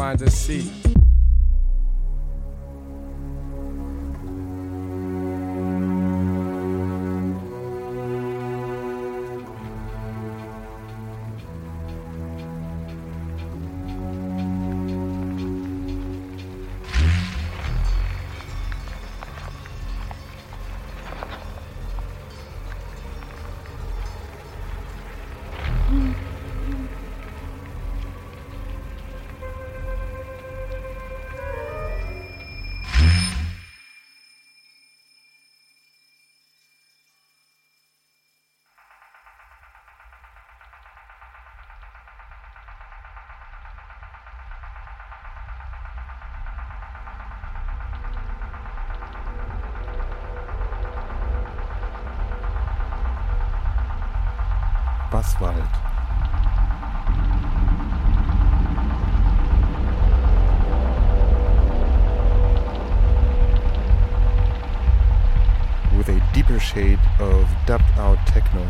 find a seat Schwarzwald with a deeper shade of dubbed out techno.